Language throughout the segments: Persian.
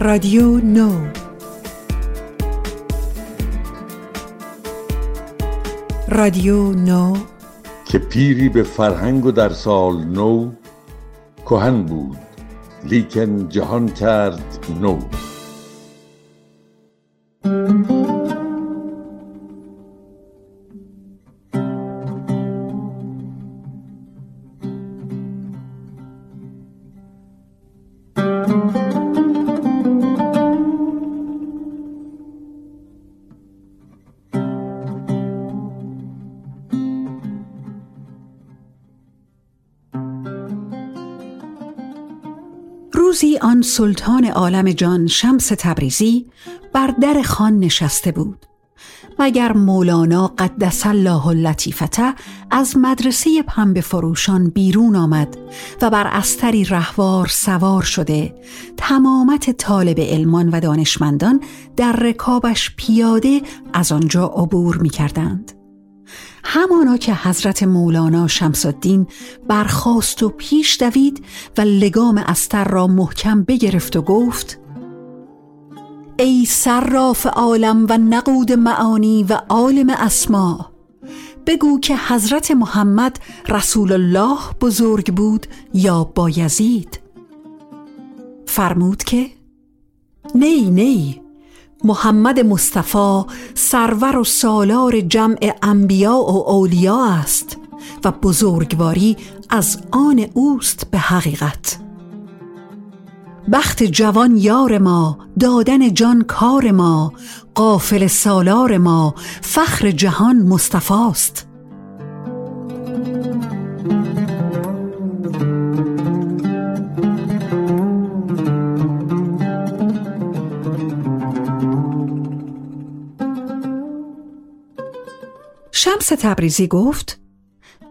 رادیو نو. رادیو نو. که پیری به فرهنگ و در سال نو کهن بود لیکن جهان کرد نو. سلطان عالم جان شمس تبریزی بر در خان نشسته بود مگر مولانا قدس الله لطیفته از مدرسه پنبه فروشان بیرون آمد و بر استری رهوار سوار شده تمامت طالب علمان و دانشمندان در رکابش پیاده از آنجا عبور می کردند. همانا که حضرت مولانا شمس الدین برخاست و پیش دوید و لگام استر را محکم بگرفت و گفت ای صراف عالم و نقود معانی و عالم اسما بگو که حضرت محمد رسول الله بزرگ بود یا بایزید فرمود که نی نی محمد مصطفی سرور و سالار جمع انبیا و اولیا است و بزرگواری از آن اوست به حقیقت. بخت جوان یار ما دادن جان کار ما قافل سالار ما فخر جهان مصطفاست شمس تبریزی گفت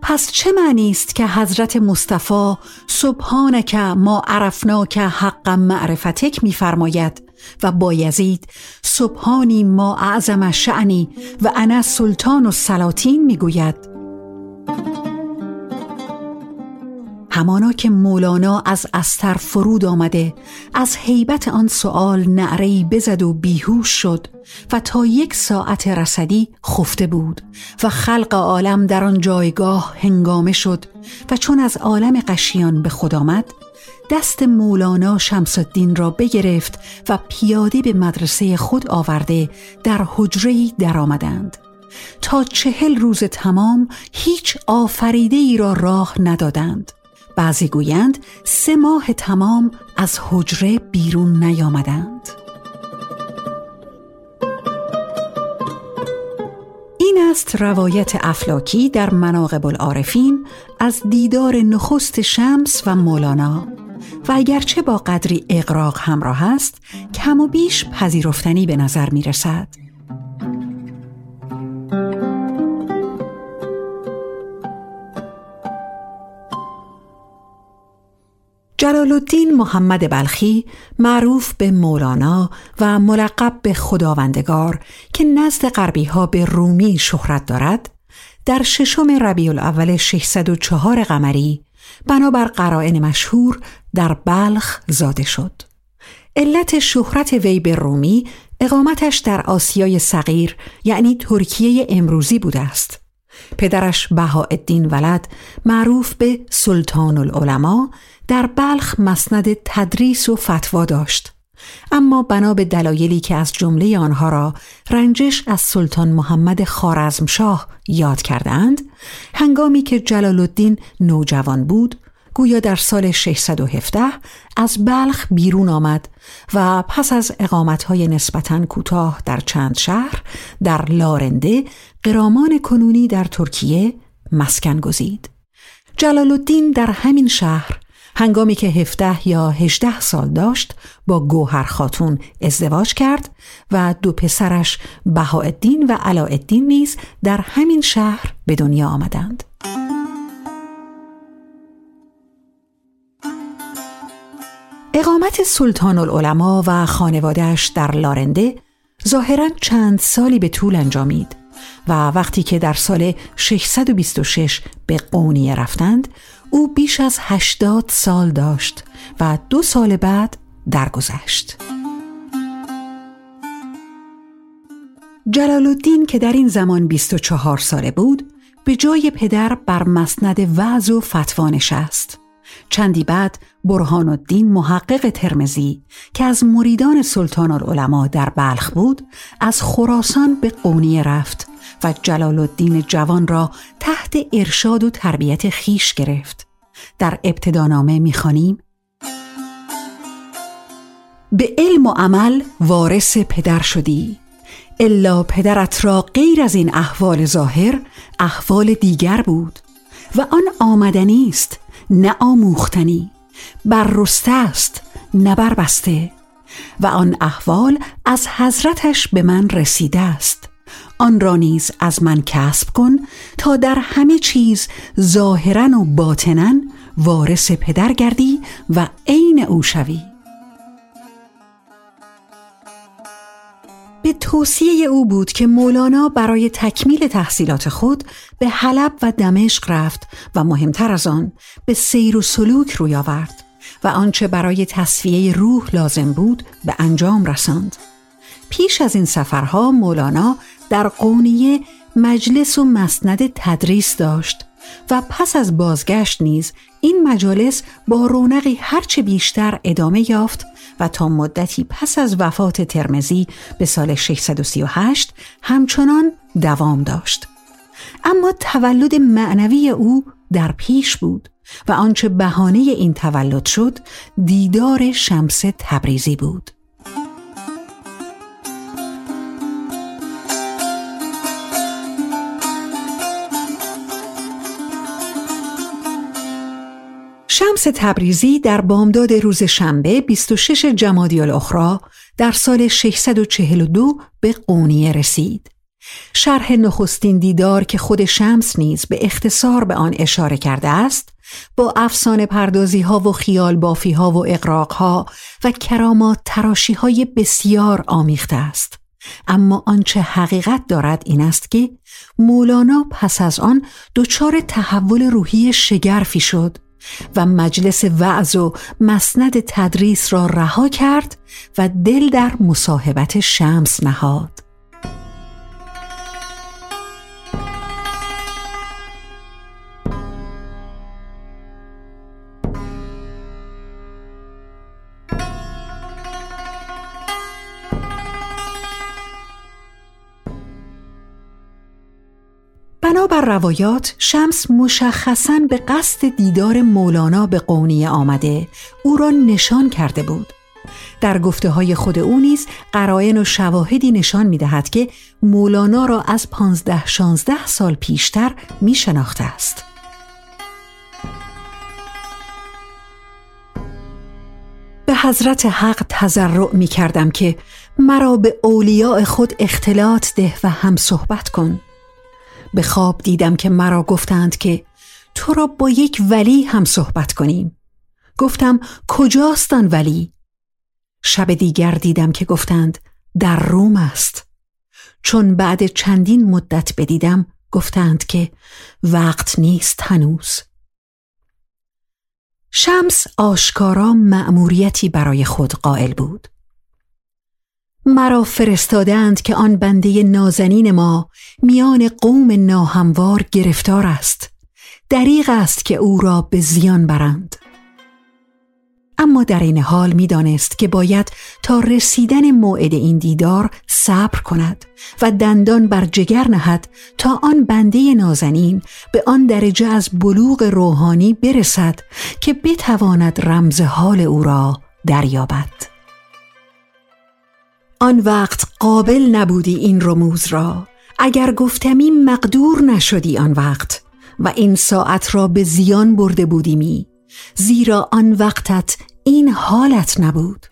پس چه معنی است که حضرت مصطفی سبحانک ما عرفناک حق معرفتک میفرماید و بایزید سبحانی ما اعظم شعنی و انا سلطان و سلاطین می‌گوید؟ همانا که مولانا از استر فرود آمده از حیبت آن سؤال نعرهی بزد و بیهوش شد و تا یک ساعت رسدی خفته بود و خلق عالم در آن جایگاه هنگامه شد و چون از عالم قشیان به خود آمد دست مولانا شمس الدین را بگرفت و پیاده به مدرسه خود آورده در حجره در آمدند. تا چهل روز تمام هیچ آفریده ای را راه ندادند بعضی گویند سه ماه تمام از حجره بیرون نیامدند این است روایت افلاکی در مناقب العارفین از دیدار نخست شمس و مولانا و اگرچه با قدری اقراق همراه است کم و بیش پذیرفتنی به نظر می رسد. جلال الدین محمد بلخی معروف به مولانا و ملقب به خداوندگار که نزد غربی ها به رومی شهرت دارد در ششم ربیع الاول 604 قمری بنابر قرائن مشهور در بلخ زاده شد. علت شهرت وی به رومی اقامتش در آسیای صغیر یعنی ترکیه امروزی بوده است. پدرش بهاءالدین ولد معروف به سلطان العلماء در بلخ مسند تدریس و فتوا داشت. اما بنا به دلایلی که از جمله آنها را رنجش از سلطان محمد خارزمشاه یاد کردند هنگامی که جلال الدین نوجوان بود گویا در سال 617 از بلخ بیرون آمد و پس از اقامتهای نسبتاً کوتاه در چند شهر در لارنده قرامان کنونی در ترکیه مسکن گزید. جلال الدین در همین شهر هنگامی که 17 یا 18 سال داشت با گوهر خاتون ازدواج کرد و دو پسرش بهاءالدین و علاءالدین نیز در همین شهر به دنیا آمدند. اقامت سلطان العلماء و خانوادهش در لارنده ظاهرا چند سالی به طول انجامید و وقتی که در سال 626 به قونیه رفتند او بیش از 80 سال داشت و دو سال بعد درگذشت. جلال الدین که در این زمان 24 ساله بود به جای پدر بر مسند وعظ و فتوا نشست چندی بعد برهان الدین محقق ترمزی که از مریدان سلطان العلماء در بلخ بود از خراسان به قونیه رفت و جلال الدین جوان را تحت ارشاد و تربیت خیش گرفت. در ابتدانامه می‌خوانیم. به علم و عمل وارث پدر شدی. الا پدرت را غیر از این احوال ظاهر احوال دیگر بود و آن آمدنی است نه آموختنی بررسته است نه بربسته و آن احوال از حضرتش به من رسیده است. آن را نیز از من کسب کن تا در همه چیز ظاهرا و باطنا وارث پدر گردی و عین او شوی. به توصیه او بود که مولانا برای تکمیل تحصیلات خود به حلب و دمشق رفت و مهمتر از آن به سیر و سلوک روی آورد و آنچه برای تصفیه روح لازم بود به انجام رساند. پیش از این سفرها مولانا در قونیه مجلس و مسند تدریس داشت و پس از بازگشت نیز این مجالس با رونقی هرچه بیشتر ادامه یافت و تا مدتی پس از وفات ترمزی به سال 638 همچنان دوام داشت. اما تولد معنوی او در پیش بود و آنچه بهانه این تولد شد دیدار شمس تبریزی بود. شمس تبریزی در بامداد روز شنبه 26 جمادی الاخرا در سال 642 به قونیه رسید. شرح نخستین دیدار که خود شمس نیز به اختصار به آن اشاره کرده است با افسانه پردازی ها و خیال بافی ها و اقراق ها و کرامات تراشی های بسیار آمیخته است اما آنچه حقیقت دارد این است که مولانا پس از آن دچار تحول روحی شگرفی شد و مجلس وعظ و مسند تدریس را رها کرد و دل در مصاحبت شمس نهاد. بنابر روایات شمس مشخصا به قصد دیدار مولانا به قونیه آمده او را نشان کرده بود. در گفته های خود او نیز قرائن و شواهدی نشان می دهد که مولانا را از پانزده شانزده سال پیشتر می شناخته است. به حضرت حق تذرع می کردم که مرا به اولیاء خود اختلاط ده و هم صحبت کن. به خواب دیدم که مرا گفتند که تو را با یک ولی هم صحبت کنیم. گفتم کجاست آن ولی؟ شب دیگر دیدم که گفتند در روم است. چون بعد چندین مدت بدیدم گفتند که وقت نیست هنوز. شمس آشکارا مأموریتی برای خود قائل بود. مرا فرستادند که آن بنده نازنین ما میان قوم ناهموار گرفتار است دریغ است که او را به زیان برند اما در این حال می‌دانست که باید تا رسیدن موعد این دیدار صبر کند و دندان بر جگر نهد تا آن بنده نازنین به آن درجه از بلوغ روحانی برسد که بتواند رمز حال او را دریابد. آن وقت قابل نبودی این رموز را. اگر گفتمی مقدور نشدی آن وقت و این ساعت را به زیان برده بودیمی زیرا آن وقتت این حالت نبود.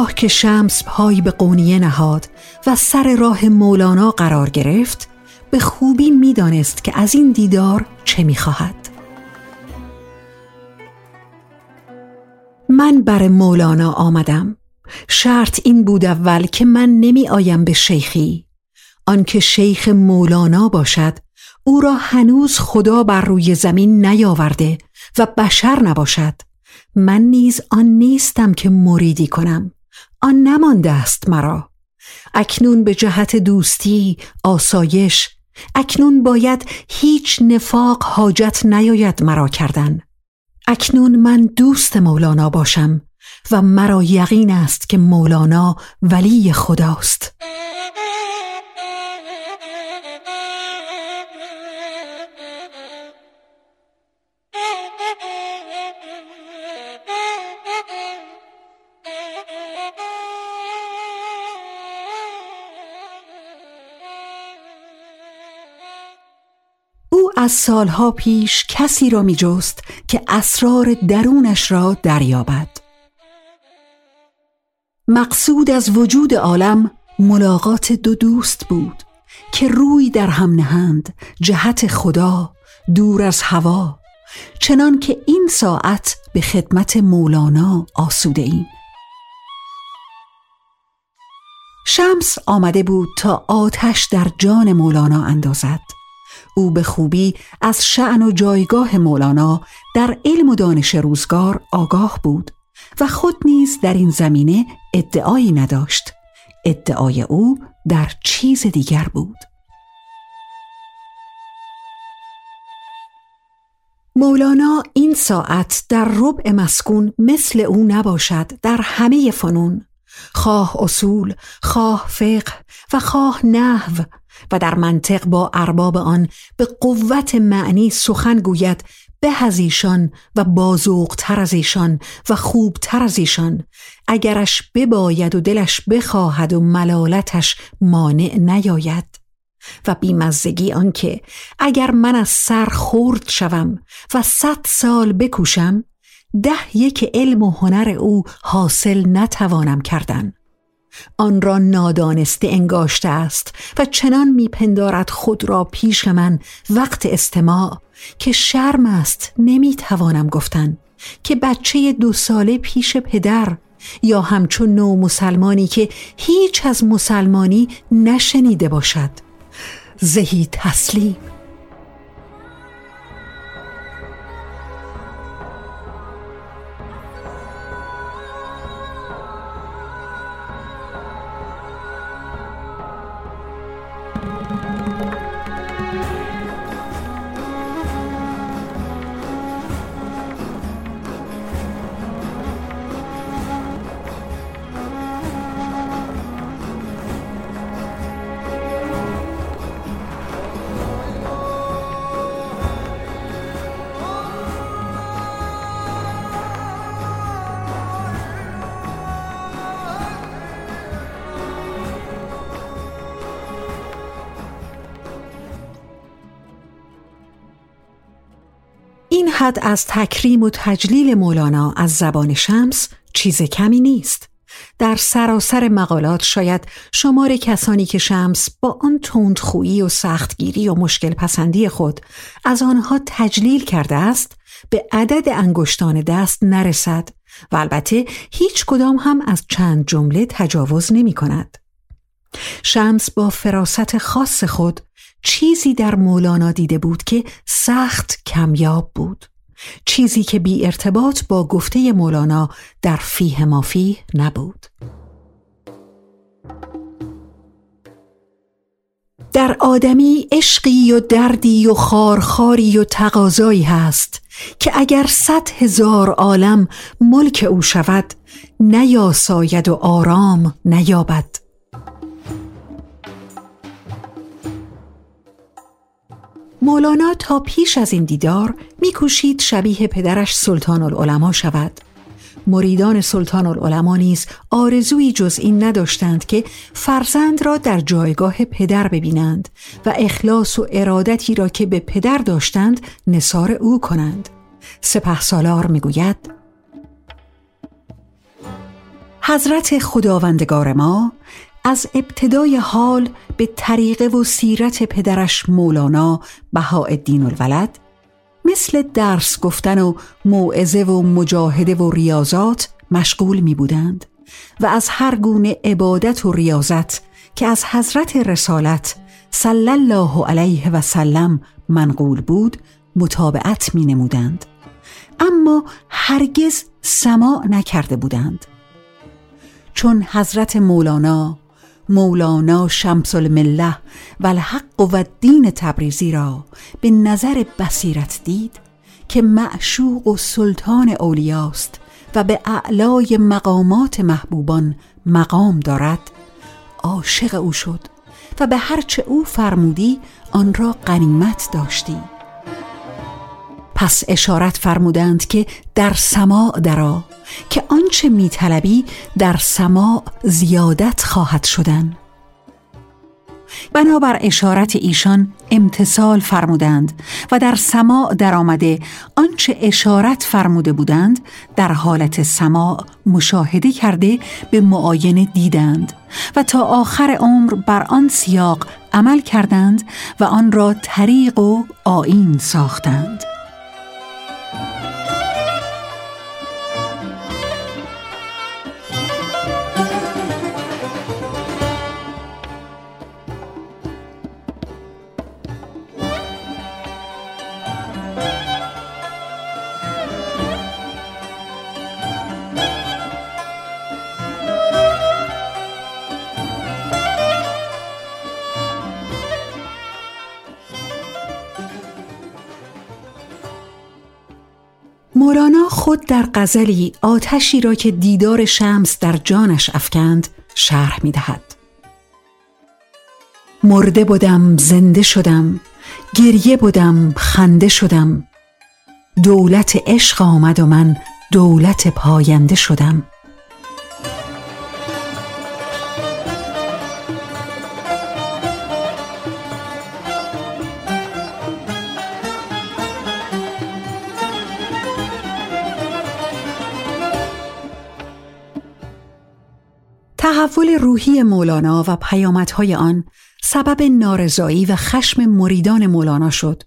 آنگاه که شمس پای به قونیه نهاد و سر راه مولانا قرار گرفت به خوبی می‌دانست که از این دیدار چه می‌خواهد. من بر مولانا آمدم. شرط این بود اول که من نمی آیم به شیخی. آنکه شیخ مولانا باشد او را هنوز خدا بر روی زمین نیاورده و بشر نباشد. من نیز آن نیستم که مریدی کنم. آن نمانده است مرا. اکنون به جهت دوستی آسایش اکنون باید هیچ نفاق حاجت نیاید مرا کردن. اکنون من دوست مولانا باشم و مرا یقین است که مولانا ولی خداست. از سالها پیش کسی را می جست که اسرار درونش را دریابد. مقصود از وجود عالم ملاقات دو دوست بود که روی در هم نهند جهت خدا دور از هوا چنان که این ساعت به خدمت مولانا آسوده ایم. شمس آمده بود تا آتش در جان مولانا اندازد. او به خوبی از شعن و جایگاه مولانا در علم و دانش روزگار آگاه بود و خود نیز در این زمینه ادعایی نداشت. ادعای او در چیز دیگر بود. مولانا این ساعت در ربع مسکون مثل او نباشد در همه فنون. خواه اصول، خواه فقه و خواه نحو و در منطق با ارباب آن به قوت معنی سخن گوید به از ایشان و بازوقتر از ایشان و خوبتر از ایشان. اگرش بباید و دلش بخواهد و ملالتش مانع نیاید. و بیمزگی آنکه اگر من از سر خورد شوم و صد سال بکوشم ده یک علم و هنر او حاصل نتوانم کردن. آن را نادانسته انگاشته است و چنان میپندارد خود را پیش من وقت استماع که شرم است نمی‌توانم گفتن. که بچه دو ساله پیش پدر یا همچون نو مسلمانی که هیچ از مسلمانی نشنیده باشد. زهی تسلیم. حد از تکریم و تجلیل مولانا از زبان شمس چیز کمی نیست در سراسر مقالات شاید شمار کسانی که شمس با آن تندخویی و سختگیری و مشکل پسندی خود از آنها تجلیل کرده است به عدد انگشتان دست نرسد و البته هیچ کدام هم از چند جمله تجاوز نمی کند. شمس با فراست خاص خود چیزی در مولانا دیده بود که سخت کمیاب بود. چیزی که بی ارتباط با گفته مولانا در فیه مافی نبود. در آدمی عشقی و دردی و خارخاری و تقاضایی هست که اگر صد هزار عالم ملک او شود نیاساید و آرام نیابد. مولانا تا پیش از این دیدار میکوشید شبیه پدرش سلطان العلماء شود. مریدان سلطان العلماء نیز آرزوی جز این نداشتند که فرزند را در جایگاه پدر ببینند و اخلاص و ارادتی را که به پدر داشتند نصار او کنند. سپه سالار می‌گوید حضرت خداوندگار ما از ابتدای حال به طریقه و سیرت پدرش مولانا بهاءالدین الولد مثل درس گفتن و موعظه و مجاهده و ریاضات مشغول می بودند و از هر گونه عبادت و ریاضت که از حضرت رسالت صلی الله علیه و سلم منقول بود متابعت می نمودند. اما هرگز سماع نکرده بودند. چون حضرت مولانا مولانا شمس المله و الحق و دین تبریزی را به نظر بصیرت دید که معشوق و سلطان اولیاست و به اعلای مقامات محبوبان مقام دارد. عاشق او شد و به هرچه او فرمودی آن را قنیمت داشتی. پس اشارت فرمودند که در سماع درا که آنچه میطلبی در سماع زیادت خواهد شدن. بنابر اشارت ایشان امتصال فرمودند و در سماع درآمده آنچه اشارت فرموده بودند در حالت سماع مشاهده کرده به معاینه دیدند و تا آخر عمر بر آن سیاق عمل کردند و آن را طریق و آین ساختند. مولانا خود در غزلی آتشی را که دیدار شمس در جانش افکند شرح می دهد. مرده بودم زنده شدم گریه بودم خنده شدم دولت عشق آمد و من دولت پاینده شدم روحی مولانا و پیامدهای آن سبب نارضایی و خشم مریدان مولانا شد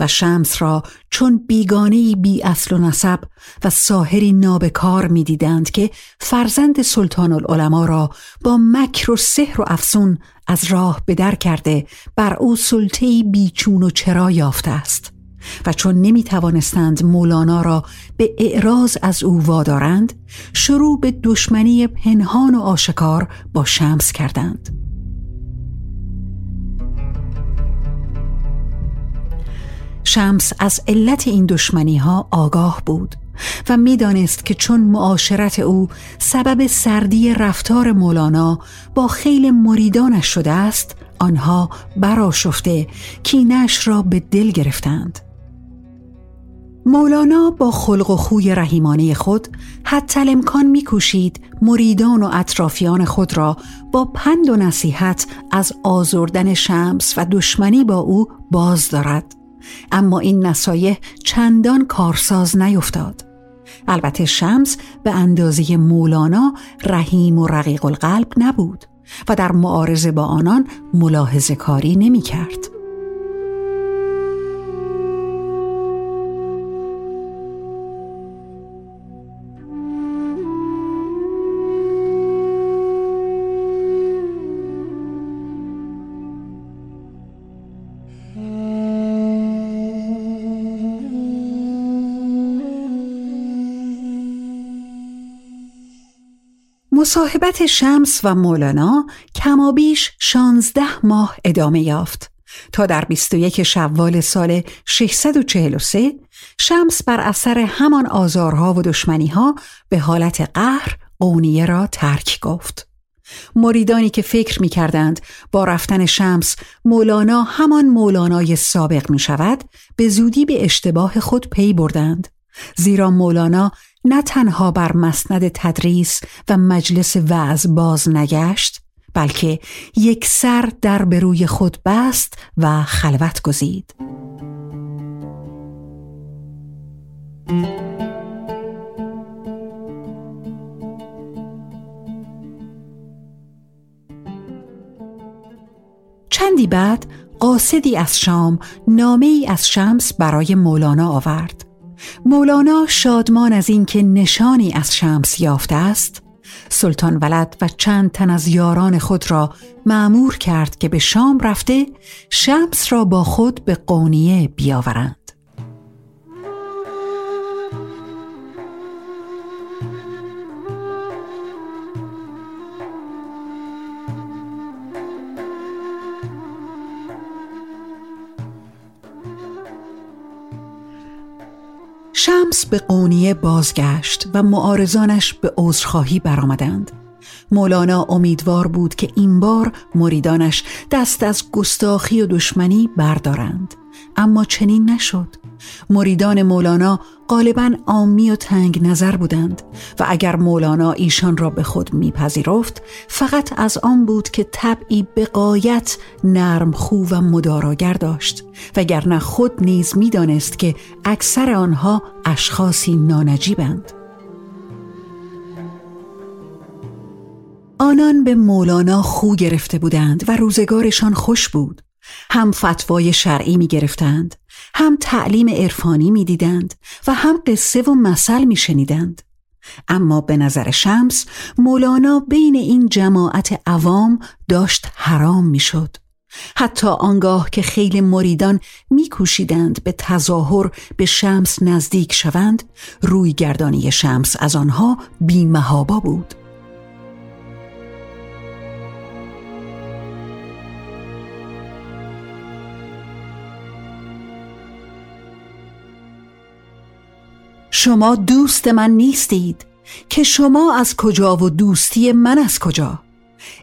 و شمس را چون بیگانه بی اصل و نسب و ساهری نابکار می‌دیدند که فرزند سلطان العلماء را با مکر و سحر و افسون از راه بدر کرده بر او سلطهی بیچون و چرا یافته است. و چون نمی توانستند مولانا را به اعراض از او وادارند شروع به دشمنی پنهان و آشکار با شمس کردند. شمس از علت این دشمنی ها آگاه بود و می‌دانست که چون معاشرت او سبب سردی رفتار مولانا با خیل مریدانش شده است آنها براشفته کینش را به دل گرفتند. مولانا با خلق و خوی رحیمانه خود حتی امکان میکوشید مریدان و اطرافیان خود را با پند و نصیحت از آزردن شمس و دشمنی با او باز دارد اما این نصایح چندان کارساز نیفتاد البته شمس به اندازه مولانا رحیم و رقیق القلب نبود و در معارضه با آنان ملاحظه کاری نمی کرد. مصاحبت شمس و مولانا کمابیش شانزده ماه ادامه یافت تا در 21 شوال سال 643 شمس بر اثر همان آزارها و دشمنیها به حالت قهر قونیه را ترک گفت. مریدانی که فکر می کردند با رفتن شمس مولانا همان مولانای سابق می شود به زودی به اشتباه خود پی بردند زیرا مولانا نه تنها بر مسند تدریس و مجلس وعظ باز نگشت بلکه یک سر در به روی خود بست و خلوت گزید. چندی بعد قاصدی از شام نامه ای از شمس برای مولانا آورد. مولانا شادمان از اینکه نشانی از شمس یافته است سلطان ولد و چند تن از یاران خود را معمور کرد که به شام رفته شمس را با خود به قونیه بیاورند. شمس به قونیه بازگشت و معارضانش به عذرخواهی برآمدند. مولانا امیدوار بود که این بار مریدانش دست از گستاخی و دشمنی بردارند اما چنین نشد. مریدان مولانا غالبا عامی و تنگ نظر بودند و اگر مولانا ایشان را به خود میپذیرفت فقط از آن بود که طبعی به قایت نرم خو و مداراگر داشت وگرنه خود نیز می‌دانست که اکثر آنها اشخاصی نانجیبند. آنان به مولانا خو گرفته بودند و روزگارشان خوش بود. هم فتوای شرعی می گرفتند هم تعلیم عرفانی می دیدند و هم قصه و مثل می شنیدند. اما به نظر شمس مولانا بین این جماعت عوام داشت حرام می شد. حتی آنگاه که خیلی مریدان میکوشیدند به تظاهر به شمس نزدیک شوند روی گردانی شمس از آنها بیمهابا بود شما دوست من نیستید. که شما از کجا و دوستی من از کجا؟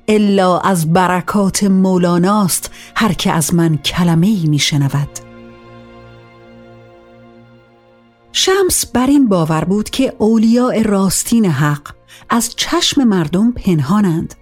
الا از برکات مولاناست هر که از من کلمه ای می شنود شمس بر این باور بود که اولیاء راستین حق از چشم مردم پنهانند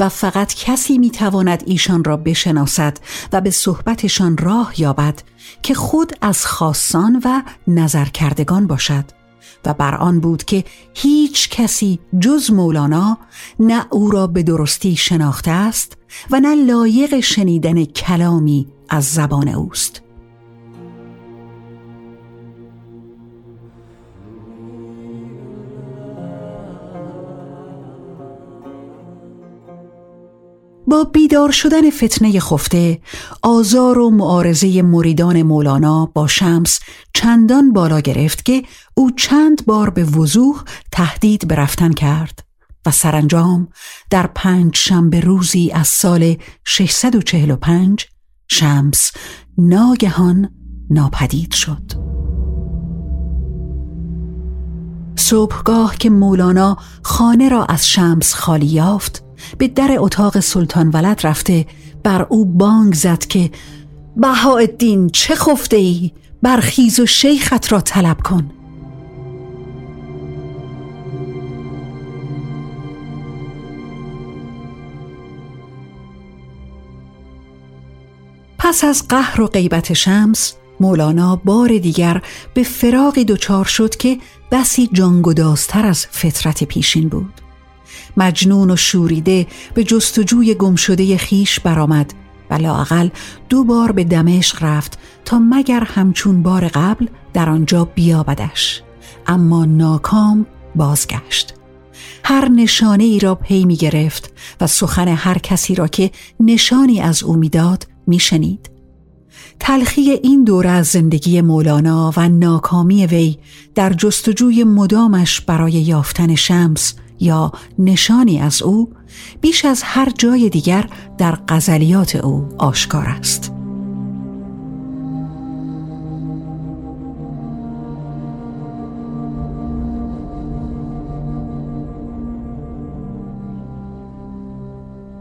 و فقط کسی می تواند ایشان را بشناسد و به صحبتشان راه یابد که خود از خاصان و نظر کردگان باشد. و بر آن بود که هیچ کسی جز مولانا نه او را به درستی شناخته است و نه لایق شنیدن کلامی از زبان اوست. با بیدار شدن فتنه خفته آزار و معارضه مریدان مولانا با شمس چندان بالا گرفت که او چند بار به وضوح تهدید به رفتن کرد و سرانجام در پنج شنبه روزی از سال 645 شمس ناگهان ناپدید شد. صبحگاه که مولانا خانه را از شمس خالی یافت به در اتاق سلطان ولد رفته. بر او بانگ زد که بهاءالدین چه خفته ای؟ برخیز و شیخت را طلب کن. پس از قهر و غیبت شمس مولانا بار دیگر به فراقی دچار شد که بسی جانگدازتر از فطرت پیشین بود. مجنون و شوریده به جستجوی گمشده خیش برآمد و لاقل دو بار به دمشق رفت تا مگر همچون بار قبل در آنجا بیابدش. اما ناکام بازگشت. هر نشانه ای را پی می گرفت و سخن هر کسی را که نشانی از او می‌داد میشنید. تلخی این دوره از زندگی مولانا و ناکامی وی در جستجوی مدامش برای یافتن شمس یا نشانی از او بیش از هر جای دیگر در غزلیات او آشکار است.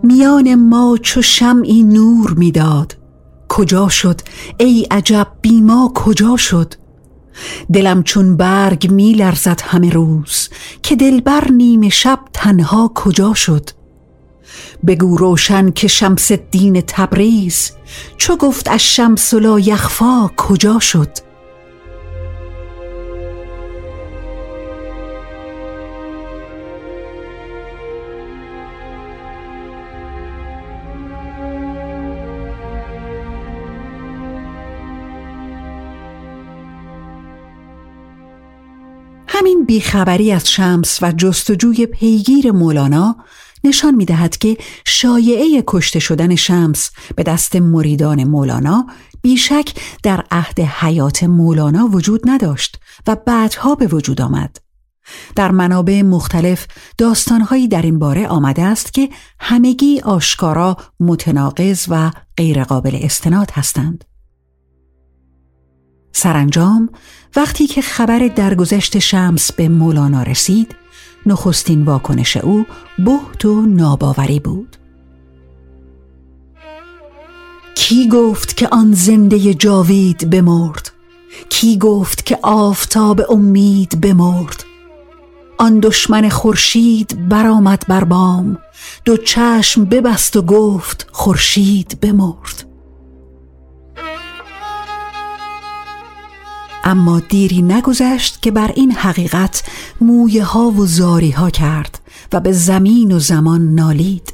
میان ما چو شمعی نور می‌داد. کجا شد؟ ای عجب بی ما کجا شد؟ دلم چون برگ می لرزد همه روز که دلبر نیمه شب تنها کجا شد؟ بگو روشن که شمس الدین تبریز چو گفت از شمس لا یخفا کجا شد؟ همین بیخبری از شمس و جستجوی پیگیر مولانا نشان می دهد که شایعه کشته شدن شمس به دست مریدان مولانا بیشک در عهد حیات مولانا وجود نداشت و بعدها به وجود آمد. در منابع مختلف داستانهایی در این باره آمده است که همگی آشکارا متناقض و غیرقابل استناد هستند. سرانجام وقتی که خبر درگذشت شمس به مولانا رسید نخستین واکنش او بهت و ناباوری بود. کی گفت که آن زنده جاوید بمرد؟ کی گفت که آفتاب امید بمرد؟ آن دشمن خورشید برآمد بر بام دو چشم ببست و گفت خورشید بمرد. اما دیری نگذشت که بر این حقیقت مویه ها و زاری ها کرد و به زمین و زمان نالید.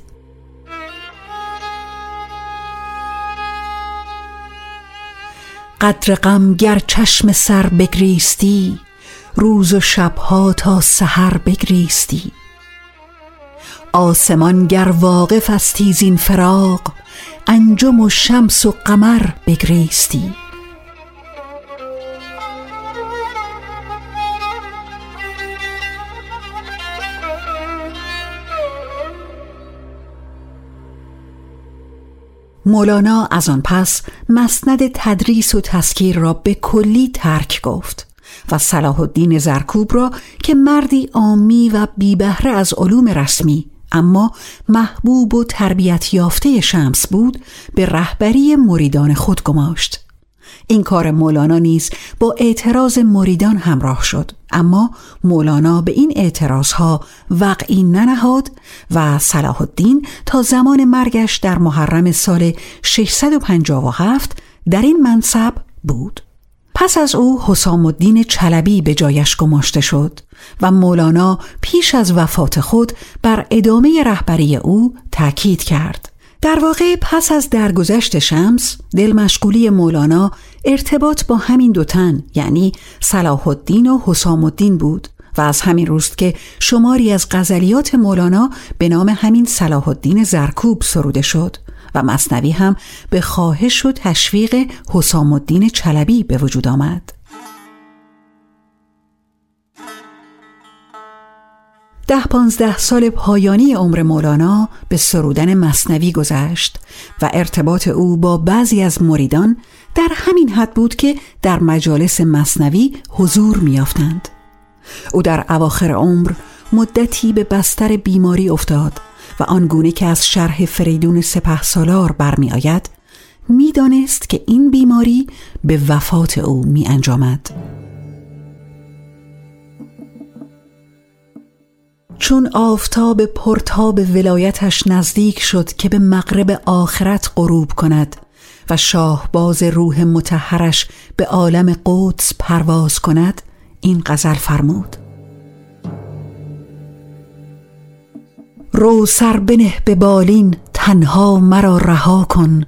قدر غم گر چشم سر بگریستی روز و شبها تا سحر بگریستی. آسمان گر واقف استی زین فراق انجم و شمس و قمر بگریستی. مولانا از آن پس مسند تدریس و تسکیر را به کلی ترک گفت و صلاح الدین زرکوب را که مردی آمی و بیبهره از علوم رسمی اما محبوب و تربیت یافته شمس بود به رهبری مریدان خود گماشت. این کار مولانا نیز با اعتراض مریدان همراه شد. اما مولانا به این اعتراضها وقعی ننهاد و صلاح الدین تا زمان مرگش در محرم سال 657 در این منصب بود. پس از او حسام الدین چلبی به جایش گماشته شد و مولانا پیش از وفات خود بر ادامه رهبری او تاکید کرد. در واقع پس از درگذشت شمس دل مشغولی مولانا ارتباط با همین دو تن یعنی صلاح الدین و حسام الدین بود و از همین روست که شماری از غزلیات مولانا به نام همین صلاح الدین زرکوب سروده شد و مصنوی هم به خواهش و تشویق حسام الدین چلبی به وجود آمد. ده پانزده سال پایانی عمر مولانا به سرودن مصنوی گذشت و ارتباط او با بعضی از مریدان در همین حد بود که در مجالس مصنوی حضور میافتند. او در اواخر عمر مدتی به بستر بیماری افتاد و آنگونه که از شرح فریدون سپه سالار برمی آید می‌دانست که این بیماری به وفات او می انجامد. چون آفتاب پرتاب ولایتش نزدیک شد که به مغرب آخرت غروب کند و شاهباز روح متحرش به عالم قدس پرواز کند این غزل فرمود. رو سر بنه به بالین تنها مرا رها کن.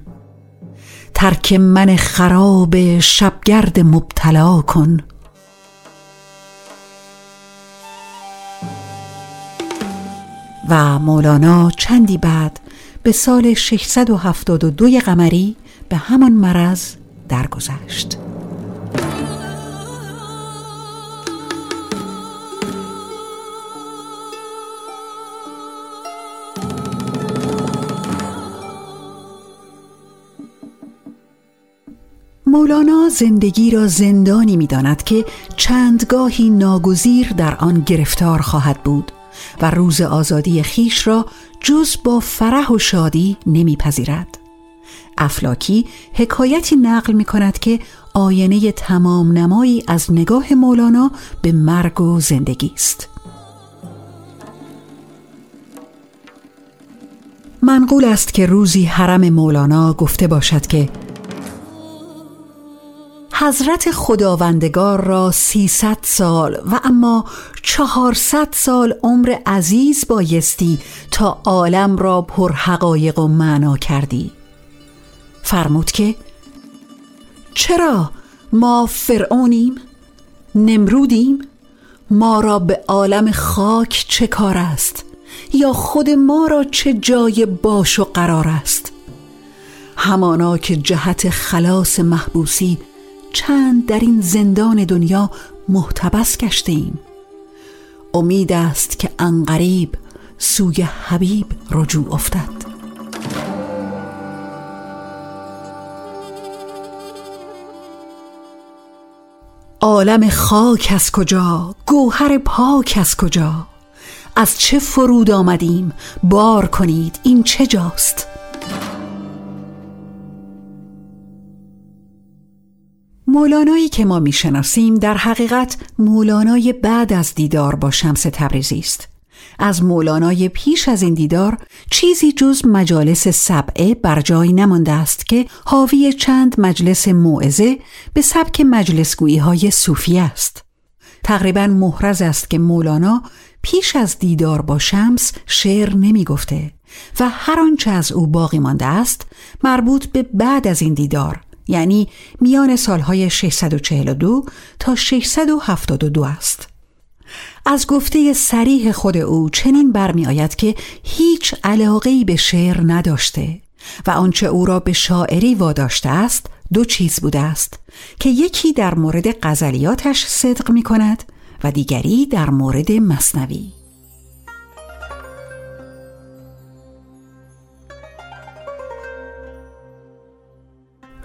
ترک من خراب شبگرد مبتلا کن. و مولانا چندی بعد به سال 672 قمری به همان مرض درگذشت. مولانا زندگی را زندانی می داند که چندگاهی ناگزیر در آن گرفتار خواهد بود و روز آزادی خیش را جز با فرح و شادی نمیپذیرد. افلاکی حکایتی نقل می کند که آینه تمام نمایی از نگاه مولانا به مرگ و زندگی است. منقول است که روزی حرم مولانا گفته باشد که حضرت خداوندگار را سیصد سال و اما چهارصد سال عمر عزیز بایستی تا عالم را پر حقایق و معنا کردی. فرمود که چرا ما فرعونیم؟ نمرودیم؟ ما را به عالم خاک چه کار است؟ یا خود ما را چه جای باش و قرار است؟ همانا که جهت خلاص محبوسی چند در این زندان دنیا محتبس گشته ایم امید است که انقریب سوی حبیب رجوع افتد. عالم خاک از کجا؟ گوهر پاک از کجا؟ از چه فرود آمدیم؟ بار کنید این چه جاست؟ مولانایی که ما می‌شناسیم در حقیقت مولانای بعد از دیدار با شمس تبریزی است. از مولانای پیش از این دیدار چیزی جز مجالس سبعه بر جای نمانده است که حاوی چند مجلس موعظه به سبک مجلسگویی های صوفی است. تقریبا محرز است که مولانا پیش از دیدار با شمس شعر نمی گفته و هر آنچه از او باقی مانده است مربوط به بعد از این دیدار یعنی میان سالهای 642 تا 672 است. از گفته سریح خود او چنین برمی آید که هیچ علاقه به شعر نداشته و آنچه او را به شاعری واداشته است دو چیز بوده است که یکی در مورد غزلیاتش صدق می کند و دیگری در مورد مصنوی.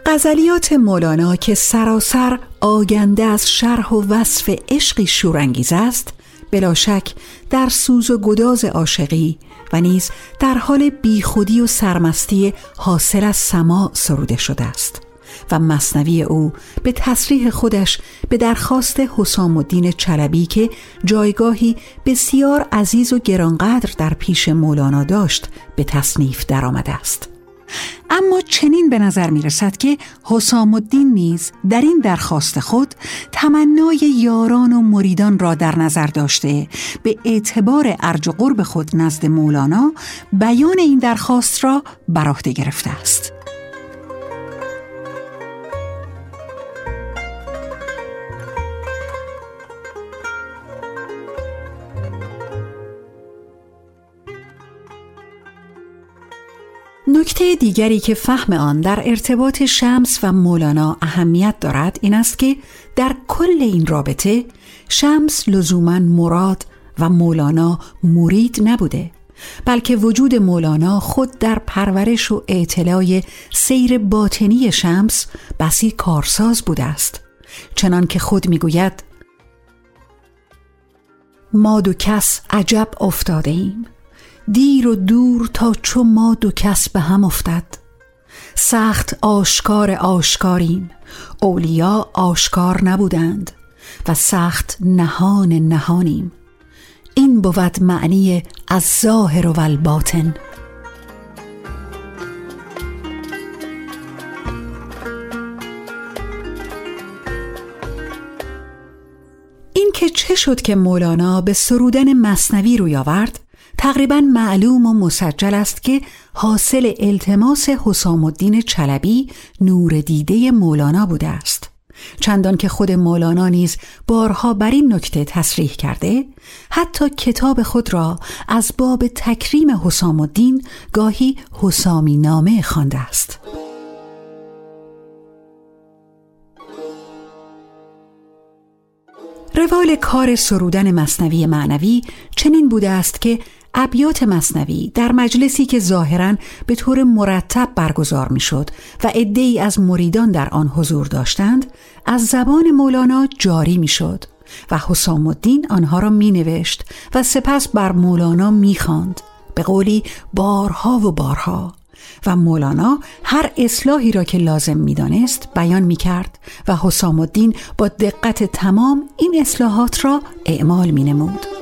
غزلیات مولانا که سراسر آگنده از شرح و وصف عشقی شورانگیز است بلا شک در سوز و گداز عاشقی و نیز در حال بیخودی و سرمستی حاصل از سما سروده شده است و مصنوی او به تصریح خودش به درخواست حسام الدین چلبی که جایگاهی بسیار عزیز و گرانقدر در پیش مولانا داشت به تصنیف درآمده است. اما چنین به نظر می رسد که حسام الدین نیز در این درخواست خود تمنای یاران و مریدان را در نظر داشته. به اعتبار ارج و قرب خود نزد مولانا بیان این درخواست را بر عهده گرفته است. نکته دیگری که فهم آن در ارتباط شمس و مولانا اهمیت دارد این است که در کل این رابطه شمس لزوما مراد و مولانا مرید نبوده بلکه وجود مولانا خود در پرورش و اعتلای سیر باطنی شمس بسی کارساز بوده است. چنان که خود می‌گوید ما دو کس عجب افتاده ایم. دیر و دور تا چو ما دو کس به هم افتد. سخت آشکار آشکاریم. اولیا آشکار نبودند و سخت نهان نهانیم. این بود معنی از ظاهر و الباطن. این که چه شد که مولانا به سرودن مصنوی روی آورد؟ تقریبا معلوم و مسجل است که حاصل التماس حسام الدین چلبی نور دیده مولانا بوده است. چندان که خود مولانا نیز بارها بر این نکته تصریح کرده حتی کتاب خود را از باب تکریم حسام الدین گاهی حسامی نامه خوانده است. روال کار سرودن مصنوی معنوی چنین بوده است که ابیات مصنوی در مجلسی که ظاهرا به طور مرتب برگزار می‌شد و عدهای از مریدان در آن حضور داشتند از زبان مولانا جاری می‌شد و حسام الدین آنها را می نوشت و سپس بر مولانا می خاند. به قولی بارها و بارها و مولانا هر اصلاحی را که لازم می‌دانست بیان می کرد و حسام الدین با دقت تمام این اصلاحات را اعمال می نمود.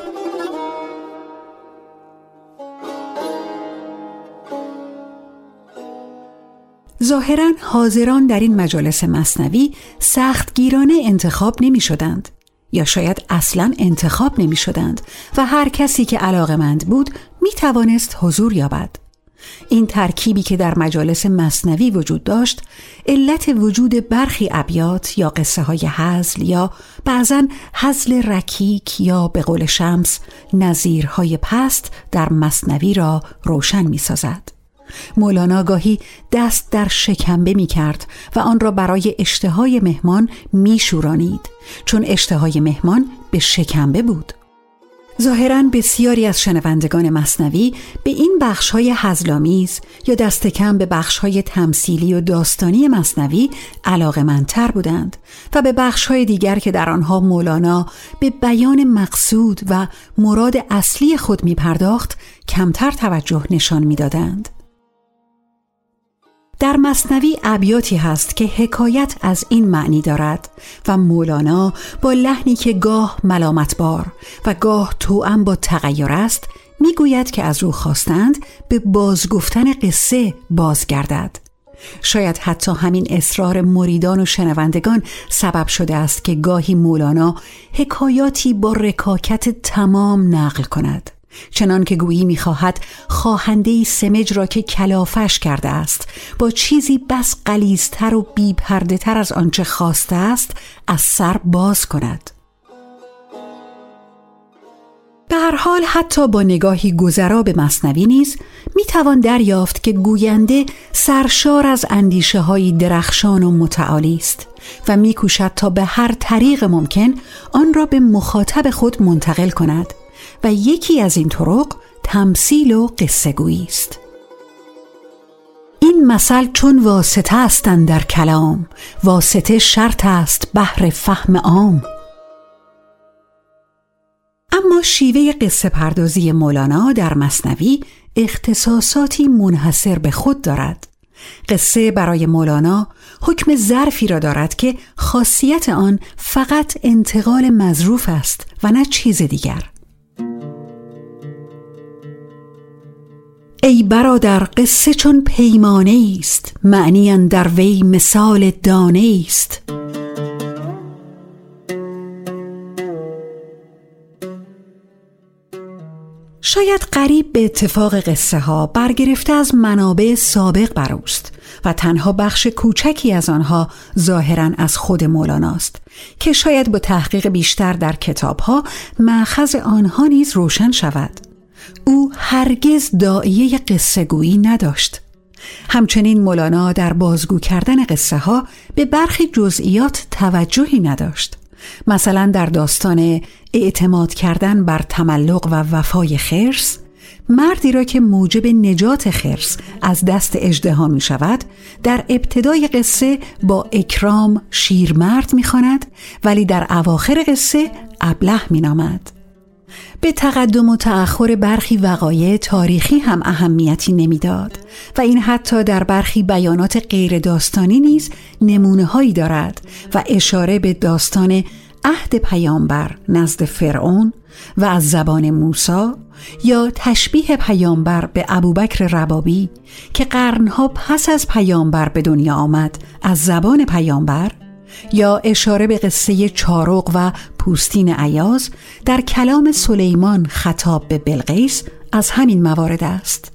ظاهرا حاضران در این مجالس مصنوی سخت گیرانه انتخاب نمی شدند یا شاید اصلا انتخاب نمی شدند و هر کسی که علاقمند بود می توانست حضور یابد این ترکیبی که در مجالس مصنوی وجود داشت علت وجود برخی ابیات یا قصه های حزل یا بعضا حزل رکیک یا به قول شمس نظیرهای پست در مصنوی را روشن می سازد. مولانا گاهی دست در شکمبه می کرد و آن را برای اشتهای مهمان می شورانید چون اشتهای مهمان به شکمبه بود ظاهرا بسیاری از شنوندگان مصنوی به این بخش های حزلامیز یا دست کم به بخش های تمثیلی و داستانی مصنوی علاقه منتر بودند و به بخش های دیگر که در آنها مولانا به بیان مقصود و مراد اصلی خود می پرداخت کمتر توجه نشان می دادند. در مصنوی ابیاتی هست که حکایت از این معنی دارد و مولانا با لحنی که گاه ملامتبار و گاه توأم با تغییر است می‌گوید که از او خواستند به بازگفتن قصه بازگردد. شاید حتی همین اصرار مریدان و شنوندگان سبب شده است که گاهی مولانا حکایاتی با رکاکت تمام نقل کند. چنان که گویی می‌خواهد خواهنده سمج را که کلافش کرده است با چیزی بس قلیزتر و بیپرده تر از آنچه خواسته است از سر باز کند. به هر حال حتی با نگاهی گذرا به مصنوی نیز می توان دریافت که گوینده سرشار از اندیشه های درخشان و متعالی است و میکوشد تا به هر طریق ممکن آن را به مخاطب خود منتقل کند. و یکی از این طرق تمثیل و قصه است. این مثل چون واسطه هستند در کلام واسطه شرط است بهر فهم عام. اما شیوه قصه پردازی مولانا در مصنوی اختصاصاتی منحصر به خود دارد. قصه برای مولانا حکم ظرفی را دارد که خاصیت آن فقط انتقال مظروف است و نه چیز دیگر. ای برادر قصه چون پیمانه است معنی در وی مثال دانه است شاید قریب به اتفاق قصه ها برگرفته از منابع سابق بروست و تنها بخش کوچکی از آنها ظاهرا از خود مولاناست که شاید با تحقیق بیشتر در کتاب ها مأخذ آنها نیز روشن شود. او هرگز دائیه قصه گویی نداشت همچنین مولانا در بازگو کردن قصه ها به برخی جزئیات توجهی نداشت مثلا در داستان اعتماد کردن بر تملق و وفای خرس مردی را که موجب نجات خرس از دست اجدها می شود در ابتدای قصه با اکرام شیرمرد می خاند ولی در اواخر قصه ابله می نامد. به تقدم و تأخر برخی وقایع تاریخی هم اهمیتی نمی‌داد و این حتی در برخی بیانات غیر داستانی نیز نمونه هایی دارد و اشاره به داستان عهد پیامبر نزد فرعون و از زبان موسی یا تشبیه پیامبر به ابوبکر ربابی که قرنها پس از پیامبر به دنیا آمد از زبان پیامبر یا اشاره به قصه چارق و پوستین عیاز در کلام سلیمان خطاب به بلقیس از همین موارد است.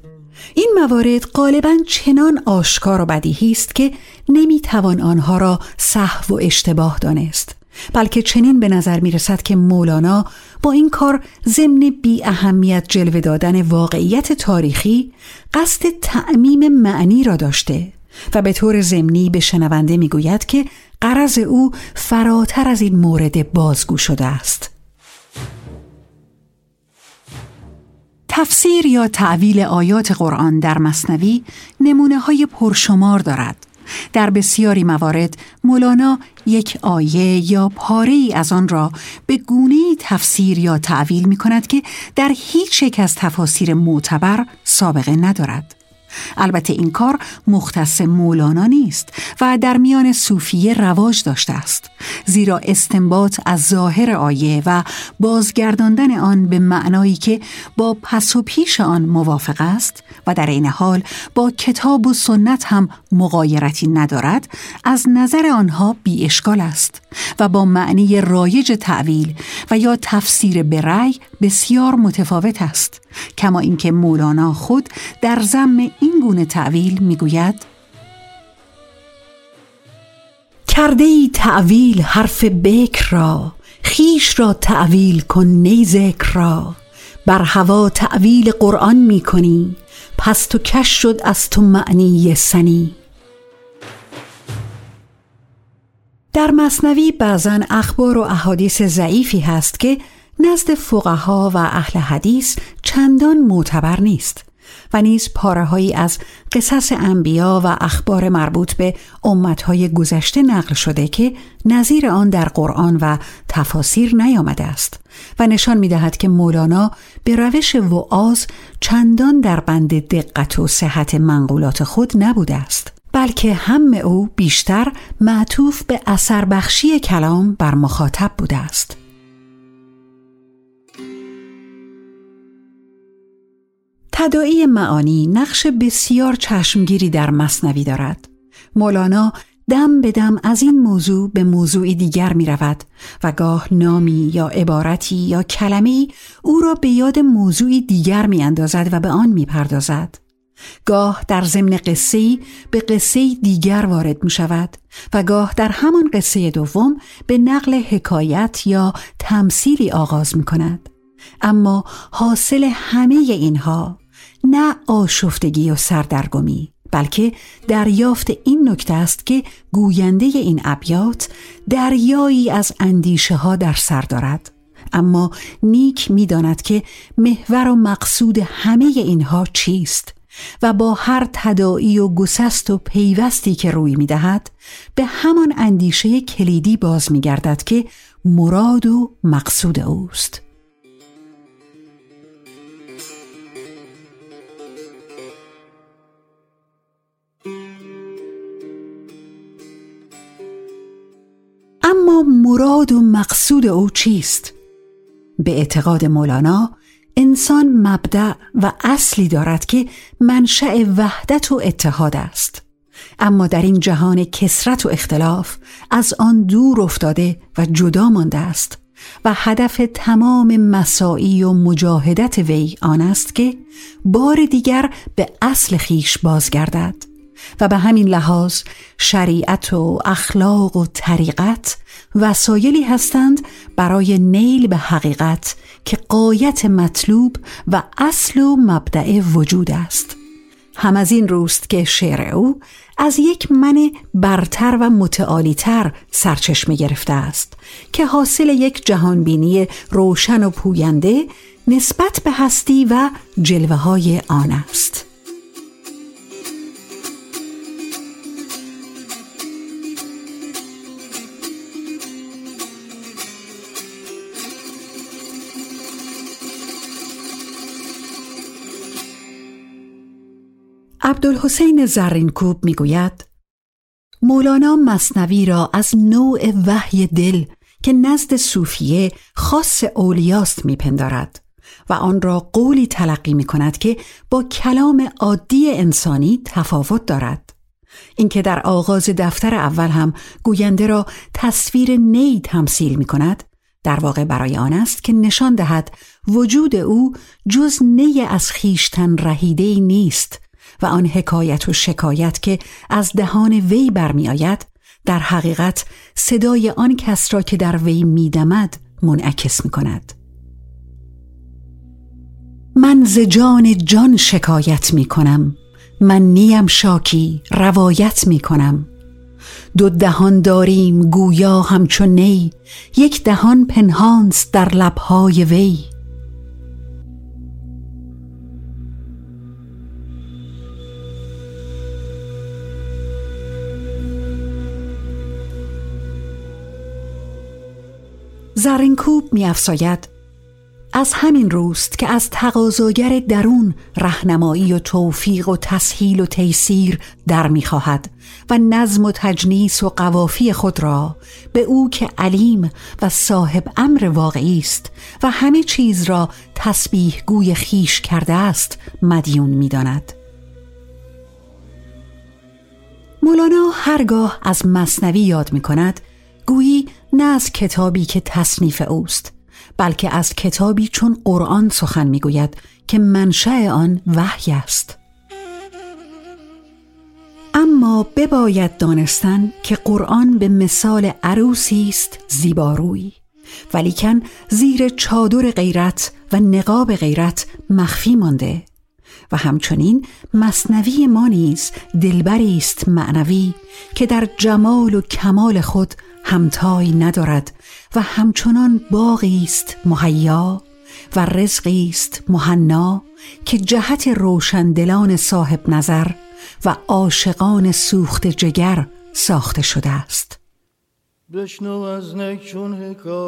این موارد غالبا چنان آشکار و بدیهی است که نمی‌توان آنها را صحو و اشتباه دانست بلکه چنین به نظر می رسد که مولانا با این کار ضمن بی اهمیت جلوه دادن واقعیت تاریخی قصد تعمیم معنی را داشته و به طور ضمنی به شنونده می گوید که قرض او فراتر از این مورد بازگو شده است. تفسیر یا تعویل آیات قرآن در مصنوی نمونه های پرشمار دارد. در بسیاری موارد مولانا یک آیه یا پاره ای از آن را به گونه تفسیر یا تعویل می کند که در هیچ یک از تفاسیر معتبر سابقه ندارد. البته این کار مختص مولانا نیست و در میان صوفیه رواج داشته است زیرا استنباط از ظاهر آیه و بازگرداندن آن به معنایی که با پس و پیش آن موافق است و در این حال با کتاب و سنت هم مقایرتی ندارد از نظر آنها بی اشکال است. و با معنی رایج تعویل و یا تفسیر به رأی بسیار متفاوت است کما اینکه مولانا خود در ضم این گونه تعویل می‌گوید کرده ای تعویل حرف بکر را خیش را تعویل کن نی ذکر را. بر هوا تعویل قرآن می کنی پس تو کش شد از تو معنی سنی. در مصنوی بعضا اخبار و احادیث ضعیفی هست که نزد فقها و اهل حدیث چندان معتبر نیست و نیز پارههایی از قصص انبیا و اخبار مربوط به امتهای گذشته نقل شده که نظیر آن در قرآن و تفاسیر نیامده است و نشان می دهد که مولانا به روش وعاز چندان در بند دقت و صحت منقولات خود نبوده است. بلکه هم او بیشتر معطوف به اثر بخشی کلام بر مخاطب بوده است تدائی معانی نقش بسیار چشمگیری در مصنوی دارد مولانا دم به دم از این موضوع به موضوع دیگر می رود و گاه نامی یا عبارتی یا کلمه او را به یاد موضوعی دیگر می اندازد و به آن می پردازد. گاه در ضمن قصه به قصه دیگر وارد می شود و گاه در همان قصه دوم به نقل حکایت یا تمثیلی آغاز می کند. اما حاصل همه اینها نه آشفتگی و سردرگمی بلکه دریافت این نکته است که گوینده این ابیات دریایی از اندیشه ها در سر دارد اما نیک می‌داند که محور و مقصود همه اینها چیست و با هر تدائی و گسست و پیوستی که روی می‌دهد به همان اندیشه کلیدی باز میگردد که مراد و مقصود اوست اما مراد و مقصود او چیست؟ به اعتقاد مولانا انسان مبدع و اصلی دارد که منشأ وحدت و اتحاد است. اما در این جهان کسرت و اختلاف از آن دور افتاده و جدا مانده است و هدف تمام مساعی و مجاهدت وی آن است که بار دیگر به اصل خیش بازگردد. و به همین لحاظ شریعت و اخلاق و طریقت وسایلی هستند برای نیل به حقیقت که قایت مطلوب و اصل و مبدع وجود است. هم از این روست که شعر او از یک من برتر و متعالیتر سرچشمه گرفته است که حاصل یک جهانبینی روشن و پوینده نسبت به هستی و جلوه های آن است. عبدالحسین زرینکوب می‌گوید مولانا مصنوی را از نوع وحی دل که نزد صوفیه خاص اولیاست میپندارد و آن را قولی تلقی می کند که با کلام عادی انسانی تفاوت دارد. اینکه در آغاز دفتر اول هم گوینده را تصویر نی تمثیل می کند در واقع برای آن است که نشان دهد وجود او جز نی از خیشتن رهیده نیست و آن حکایت و شکایت که از دهان وی برمیآید در حقیقت صدای آن کس را که در وی میدمد منعکس می کند. من ز جان جان شکایت می کنم من نیم شاکی روایت می کنم دو دهان داریم گویا همچون نی یک دهان پنهانست در لبهای وی زرینکوب می افساید از همین روست که از تقاضاگر درون رهنمایی و توفیق و تسهیل و تیسیر در می‌خواهد و نظم و تجنیس و قوافی خود را به او که علیم و صاحب امر واقعی است و همه چیز را تسبیح گوی خیش کرده است مدیون می‌داند. مولانا هرگاه از مصنوی یاد می کند گویی نه از کتابی که تصنیف اوست بلکه از کتابی چون قرآن سخن می‌گوید که منشأ آن وحی است. اما بباید دانستن که قرآن به مثال عروسی است زیباروی ولیکن زیر چادر غیرت و نقاب غیرت مخفی مانده. و همچنین مصنوی ما نیز دلبری است معنوی که در جمال و کمال خود همتای ندارد و همچنان باغی است مهیا و رزقی است مهنا که جهت روشندلان صاحب نظر و عاشقان سوخت جگر ساخته شده است. بشنو از نکچون حکایت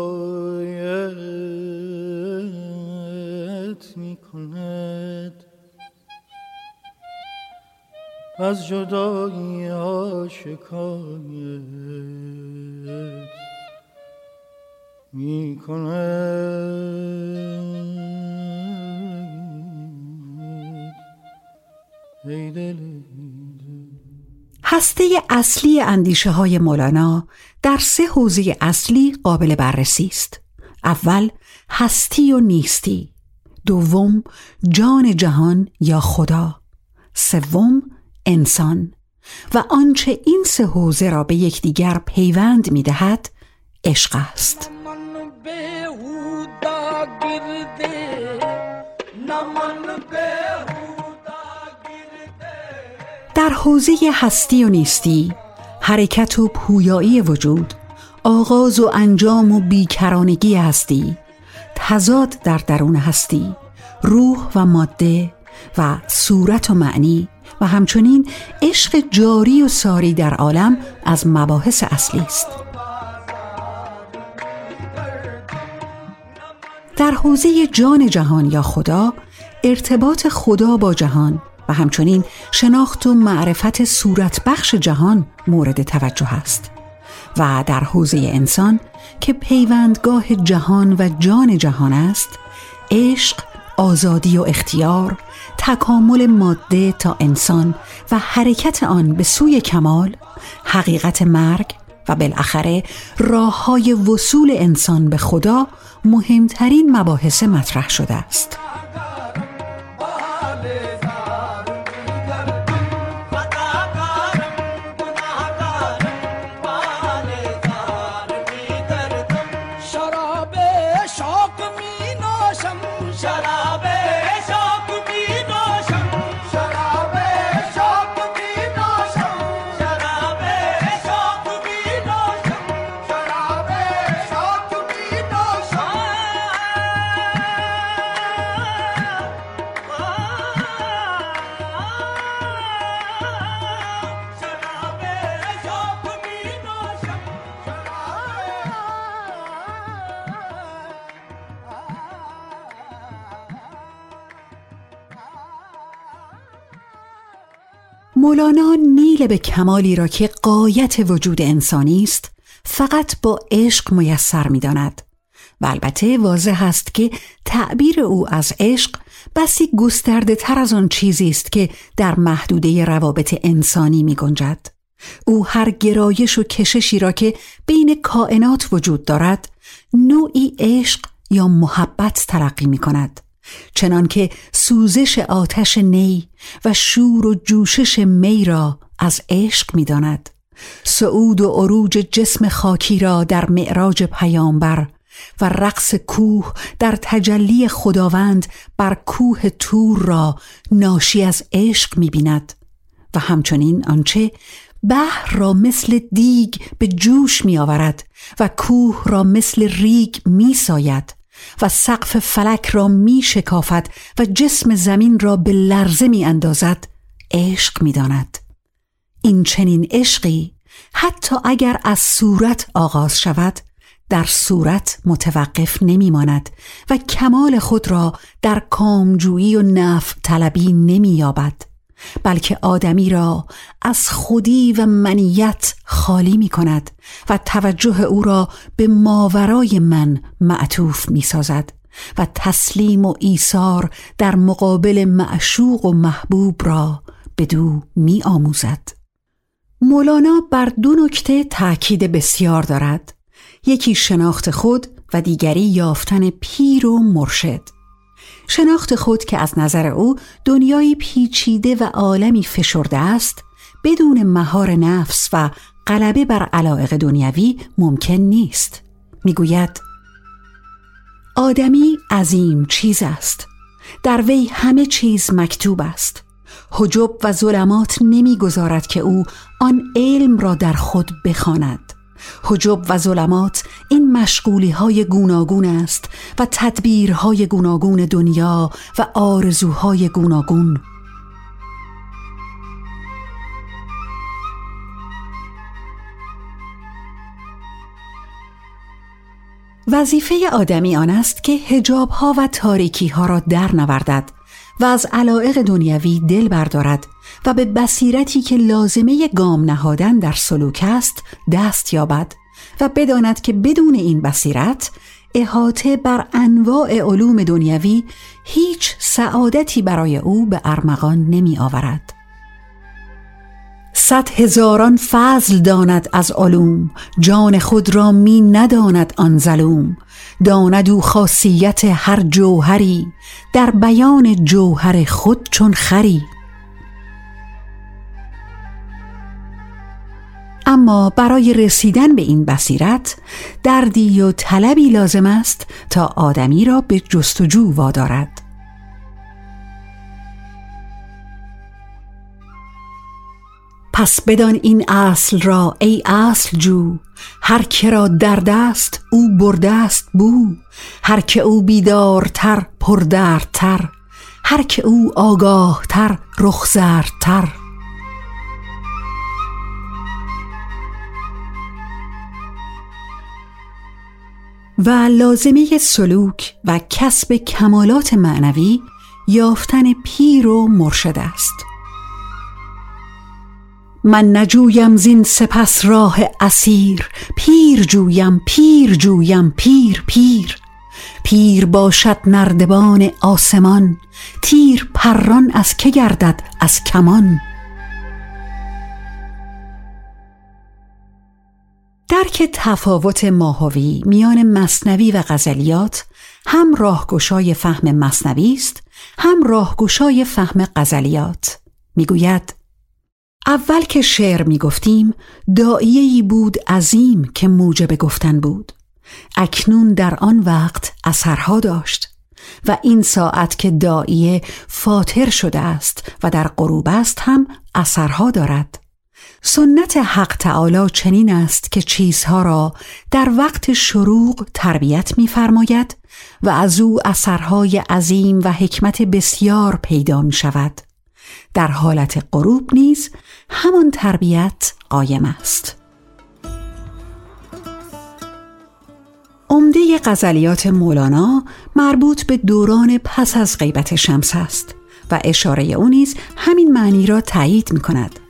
می کند از جدایی ها شکایت می هسته اصلی اندیشه های مولانا در سه حوزه اصلی قابل بررسی است. اول هستی و نیستی. دوم جان جهان یا خدا. سوم انسان و آنچه این سه حوزه را به یکدیگر پیوند می دهد عشق است. در حوزه هستی و نیستی حرکت و پویایی وجود آغاز و انجام و بیکرانگی هستی تضاد در درون هستی روح و ماده و صورت و معنی و همچنین عشق جاری و ساری در عالم از مباحث اصلی است. در حوزه جان جهان یا خدا ارتباط خدا با جهان و همچنین شناخت و معرفت صورت بخش جهان مورد توجه است و در حوزه انسان که پیوندگاه جهان و جان جهان است عشق آزادی و اختیار تکامل ماده تا انسان و حرکت آن به سوی کمال حقیقت مرگ و بالاخره راه های وصول انسان به خدا مهمترین مباحث مطرح شده است. مولانا نیل به کمالی را که قایت وجود انسانی است فقط با عشق میسر می داند. و البته واضح است که تعبیر او از عشق بسی گسترده تر از آن چیزی است که در محدوده روابط انسانی می گنجد. او هر گرایش و کششی را که بین کائنات وجود دارد نوعی عشق یا محبت ترقی می کند چنان که سوزش آتش نی و شور و جوشش می را از عشق می داند. سعود و عروج جسم خاکی را در معراج پیامبر و رقص کوه در تجلی خداوند بر کوه تور را ناشی از عشق می بیند و همچنین آنچه بحر را مثل دیگ به جوش می آورد و کوه را مثل ریگ می ساید و سقف فلک را می شکافد و جسم زمین را به لرزه می اندازد عشق می داند. این چنین عشقی حتی اگر از صورت آغاز شود در صورت متوقف نمی ماند و کمال خود را در کامجویی و نفع طلبی نمی یابد بلکه آدمی را از خودی و منیت خالی می کند و توجه او را به ماورای من معطوف می سازد و تسلیم و ایثار در مقابل معشوق و محبوب را به دو می آموزد. مولانا بر دو نکته تأکید بسیار دارد. یکی شناخت خود و دیگری یافتن پیر و مرشد. شناخت خود که از نظر او دنیایی پیچیده و عالمی فشرده است بدون مهار نفس و غلبه بر علایق دنیوی ممکن نیست. می‌گوید آدمی عظیم چیز است. در وی همه چیز مکتوب است. حجب و ظلمات نمی‌گذارد که او آن علم را در خود بخواند. حجب و ظلمات این مشغولی های گوناگون است و تدبیرهای گوناگون دنیا و آرزوهای گوناگون. وظیفه آدمی آن است که هجاب ها و تاریکی ها را در نوردد و از علائق دنیوی دل بردارد. و به بصیرتی که لازمه گام نهادن در سلوک است دست یابد و بداند که بدون این بصیرت احاطه بر انواع علوم دنیوی هیچ سعادتی برای او به ارمغان نمی آورد. صد هزاران فضل داند از علوم جان خود را می نداند آن ظلوم داند او خاصیت هر جوهری در بیان جوهر خود چون خری اما برای رسیدن به این بصیرت دردی و طلبی لازم است تا آدمی را به جستجو وادارد. پس بدان این اصل را ای اصل جو هر که را درد است او برده است بو. هر که او بیدارتر پردردتر. هر که او آگاهتر رخزردتر و لازمه سلوک و کسب کمالات معنوی یافتن پیر و مرشد است. من نجویم زین سپس راه اسیر پیر جویم پیر جویم پیر پیر. پیر باشد نردبان آسمان تیر پران از که گردد از کمان. درک تفاوت ماهوی میان مصنوی و غزلیات هم راهگشای فهم مصنوی است هم راهگشای فهم غزلیات. می‌گوید اول که شعر می‌گفتیم داییهی بود عظیم که موجب گفتن بود. اکنون در آن وقت اثرها داشت و این ساعت که داییه فاتر شده است و در غروب است هم اثرها دارد. سنت حق تعالی چنین است که چیزها را در وقت شروع تربیت می‌فرماید و از او اثرهای عظیم و حکمت بسیار پیدا می شود. در حالت غروب نیز همان تربیت قایم است. عمده غزلیات مولانا مربوط به دوران پس از غیبت شمس است و اشاره او نیز همین معنی را تایید می کند.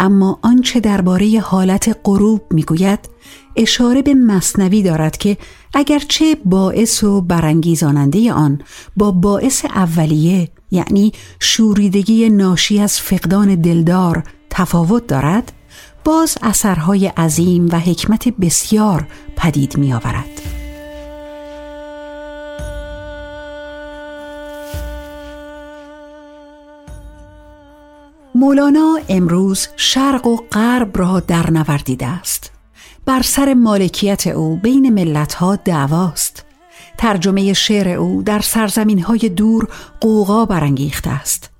اما آنچه درباره حالت غروب می‌گوید اشاره به مصنوی دارد که اگرچه باعث و برانگیزاننده آن با باعث اولیه یعنی شوریدگی ناشی از فقدان دلدار تفاوت دارد باز اثرهای عظیم و حکمت بسیار پدید می آورد. مولانا امروز شرق و غرب را در نوردیده است. بر سر مالکیت او بین ملتها دعواست. ترجمه شعر او در سرزمین های دور قوقا برانگیخته است.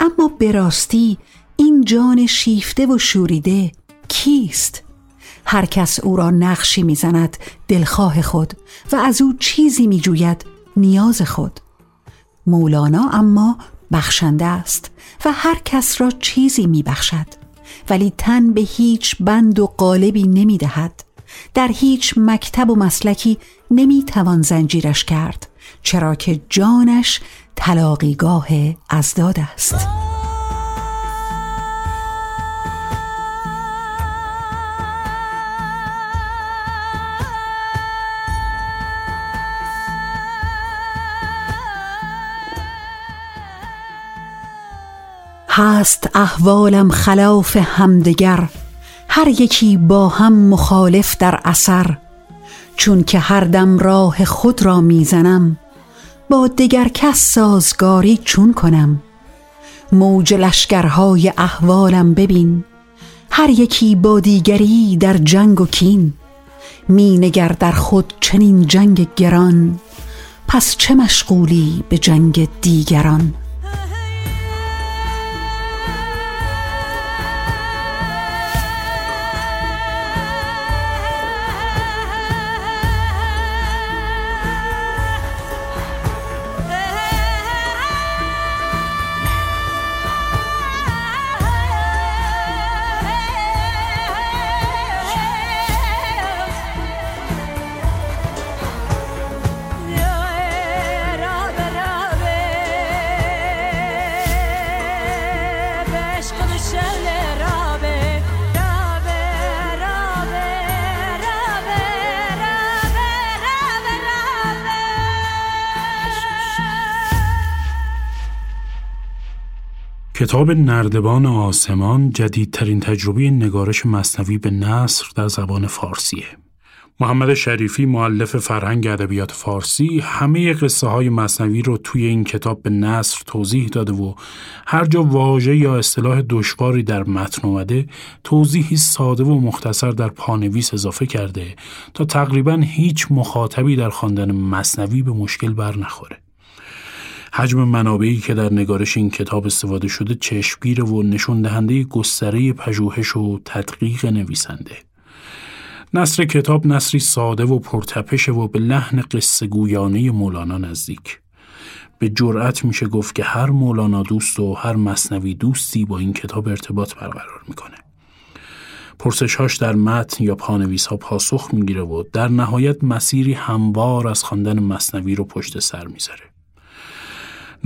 اما به راستی این جان شیفته و شوریده کیست؟ هر کس او را نقشی می‌زند دلخواه خود و از او چیزی میجوید نیاز خود. مولانا اما بخشنده است و هر کس را چیزی می بخشد ولی تن به هیچ بند و قالبی نمی دهد در هیچ مکتب و مسلکی نمی‌توان زنجیرش کرد چرا که جانش تلاقیگاه ازداد است. هست احوالم خلاف همدگر هر یکی با هم مخالف در اثر. چون که هر دم راه خود را می‌زنم با دگر کس سازگاری چون کنم. موج لشکرهای احوالم ببین هر یکی با دیگری در جنگ و کین. می نگر در خود چنین جنگ گران پس چه مشغولی به جنگ دیگران؟ کتاب نردبان آسمان جدیدترین تجربه نگارش مصنوی به نصر در زبان فارسیه. محمد شریفی معلف فرهنگ ادبیات فارسی همه قصه های مصنوی رو توی این کتاب به نصر توضیح داده و هر جا واژه یا اصطلاح دشواری در متن اومده توضیحی ساده و مختصر در پانویس اضافه کرده تا تقریبا هیچ مخاطبی در خواندن مصنوی به مشکل بر نخوره. حجم منابعی که در نگارش این کتاب استفاده شده چشمگیر و نشون دهنده گستره پژوهش و تدقیق نویسنده. نصر کتاب نصری ساده و پرتپشه و به لحن قصه گویانه مولانا نزدیک. به جرأت میشه گفت که هر مولانا دوست و هر مصنوی دوستی با این کتاب ارتباط برقرار می‌کنه. پرسشهاش در متن یا پانویس ها پاسخ می‌گیره و در نهایت مسیری هموار از خواندن مصنوی رو پشت سر می‌ذاره.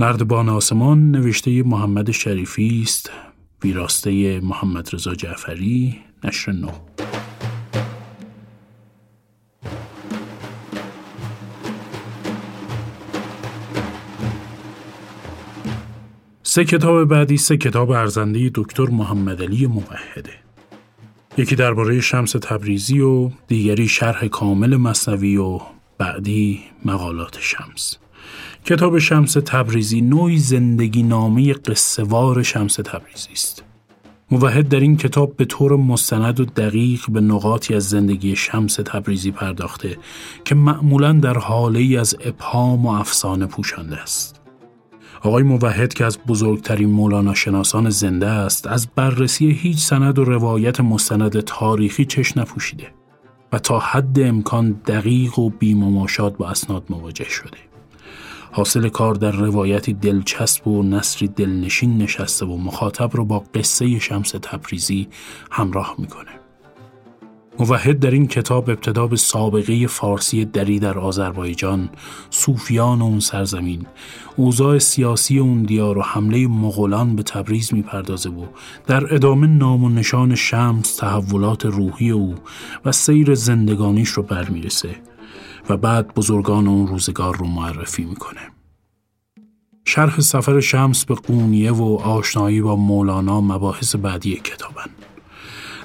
نردبان آسمان نوشته محمد شریفی است. ویراسته محمد رضا جعفری نشر نو. سه کتاب بعدی سه کتاب ارزنده دکتر محمد علی موحده. یکی درباره شمس تبریزی و دیگری شرح کامل مصنوی و بعدی مقالات شمس. کتاب شمس تبریزی نوعی زندگی نامه قصهوار شمس تبریزی است. موحد در این کتاب به طور مستند و دقیق به نقاطی از زندگی شمس تبریزی پرداخته که معمولا در حاله ای از ابهام و افسانه پوشانده است. آقای موحد که از بزرگترین مولانا شناسان زنده است از بررسی هیچ سند و روایت مستند تاریخی چش نپوشیده و تا حد امکان دقیق و بیمماشات با اسناد مواجه شده. حاصل کار در روایتی دلچسب و نصری دلنشین نشسته و مخاطب رو با قصه شمس تبریزی همراه می‌کنه. موحد در این کتاب ابتدا به سابقه فارسی دری در آذربایجان، صوفیان اون سرزمین، اوضاع سیاسی اون دیار و حمله مغولان به تبریز می‌پردازه و در ادامه نام و نشان شمس تحولات روحی او و سیر زندگانیش رو برمیرسه و بعد بزرگان اون روزگار رو معرفی می‌کنه. شرح سفر شمس به قونیه و آشنایی با مولانا مباحث بعدی کتابن.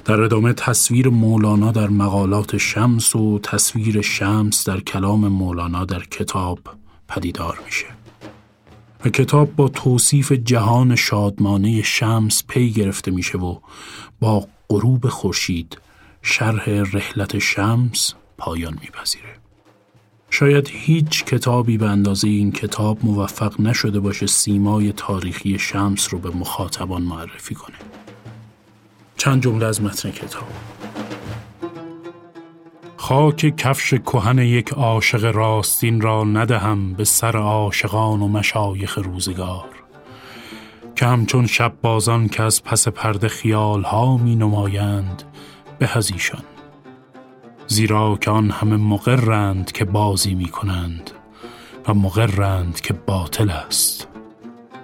در ادامه تصویر مولانا در مقالات شمس و تصویر شمس در کلام مولانا در کتاب پدیدار میشه. و کتاب با توصیف جهان شادمانه شمس پی گرفته میشه و با غروب خورشید شرح رحلت شمس پایان میپذیره. شاید هیچ کتابی به اندازه این کتاب موفق نشده باشه سیمای تاریخی شمس رو به مخاطبان معرفی کنه. چند جمله از متن کتاب. خاک کفش کهن یک عاشق راستین را ندهم به سر عاشقان و مشایخ روزگار. که همچون شب بازان که از پس پرده خیال ها می نمایند به هزیشان زیرا که آن همه مقرند که بازی می کنند و مقرند که باطل است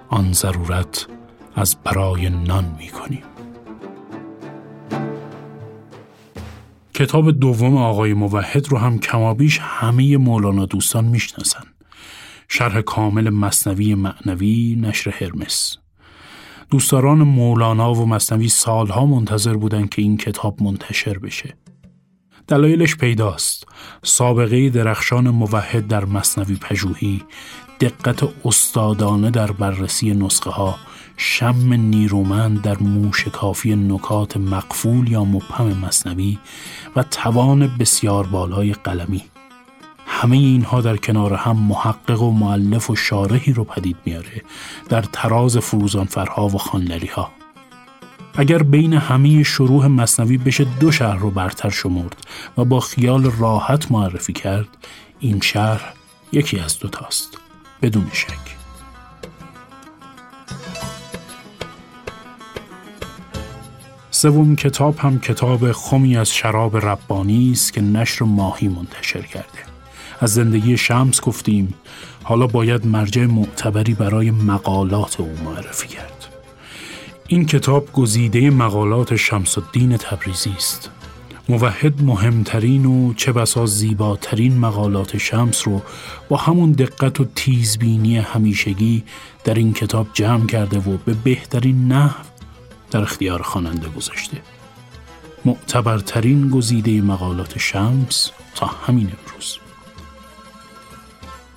آن ضرورت از برای نان می کنیم. کتاب دوم آقای موحد رو هم کمابیش همه مولانا دوستان می‌شناسن. شرح کامل مصنوی معنوی نشر هرمس. دوستداران مولانا و مصنوی سالها منتظر بودند که این کتاب منتشر بشه. دلایلش پیداست. سابقه درخشان موحد در مصنوی پژوهی، دقت استادانه در بررسی نسخه ها، شم نیرومند در موش کافی نکات مقفول یا مبهم مصنوی و توان بسیار بالای قلمی همه اینها در کنار هم محقق و معلف و شارحی رو پدید میاره در تراز فروزانفرها و خانلری ها اگر بین همه شروع مصنوی بشه دو شهر رو برتر شمرد و با خیال راحت معرفی کرد این شهر یکی از دوتاست بدون شک. سوم کتاب هم کتاب خمی از شراب ربانی است که نشر ماهی منتشر کرده. از زندگی شمس گفتیم حالا باید مرجع معتبری برای مقالات او معرفی کرد. این کتاب گزیده مقالات شمس الدین تبریزی است. موحد مهمترین و چه بسا زیباترین مقالات شمس رو با همون دقت و تیزبینی همیشگی در این کتاب جمع کرده و به بهترین نحو در اختیار خواننده گذاشته. معتبرترین گزیده مقالات شمس تا همین امروز.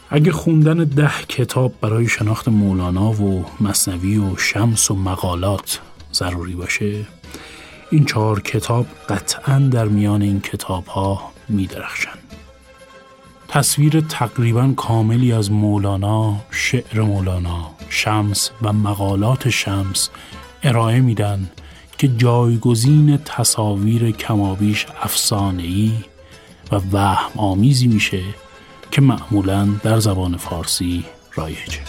اگه خوندن ده کتاب برای شناخت مولانا و مصنوی و شمس و مقالات ضروری باشه این چهار کتاب قطعا در میان این کتاب ها می درخشن. تصویر تقریبا کاملی از مولانا، شعر مولانا، شمس و مقالات شمس ارائه میدن که جایگزین تصاویر کمابیش افسانه‌ای و وهم آمیزی میشه که معمولا در زبان فارسی رایجه.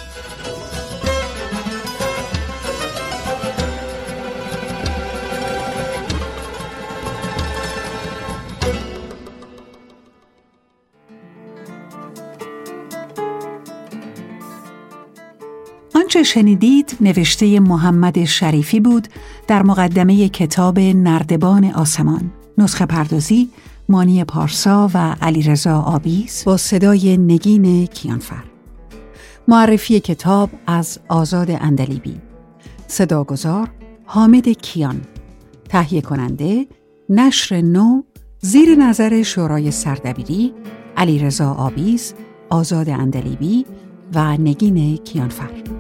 آنچه شنیدید نوشته محمد شریفی بود در مقدمه کتاب نردبان آسمان نسخه پردازی مانی پارسا و علیرضا آبیس با صدای نگین کیانفر. معرفی کتاب از آزاد اندلیبی. صداگذار حامد کیان. تهیه کننده نشر نو زیر نظر شورای سردبیری علیرضا آبیس آزاد اندلیبی و نگین کیانفر.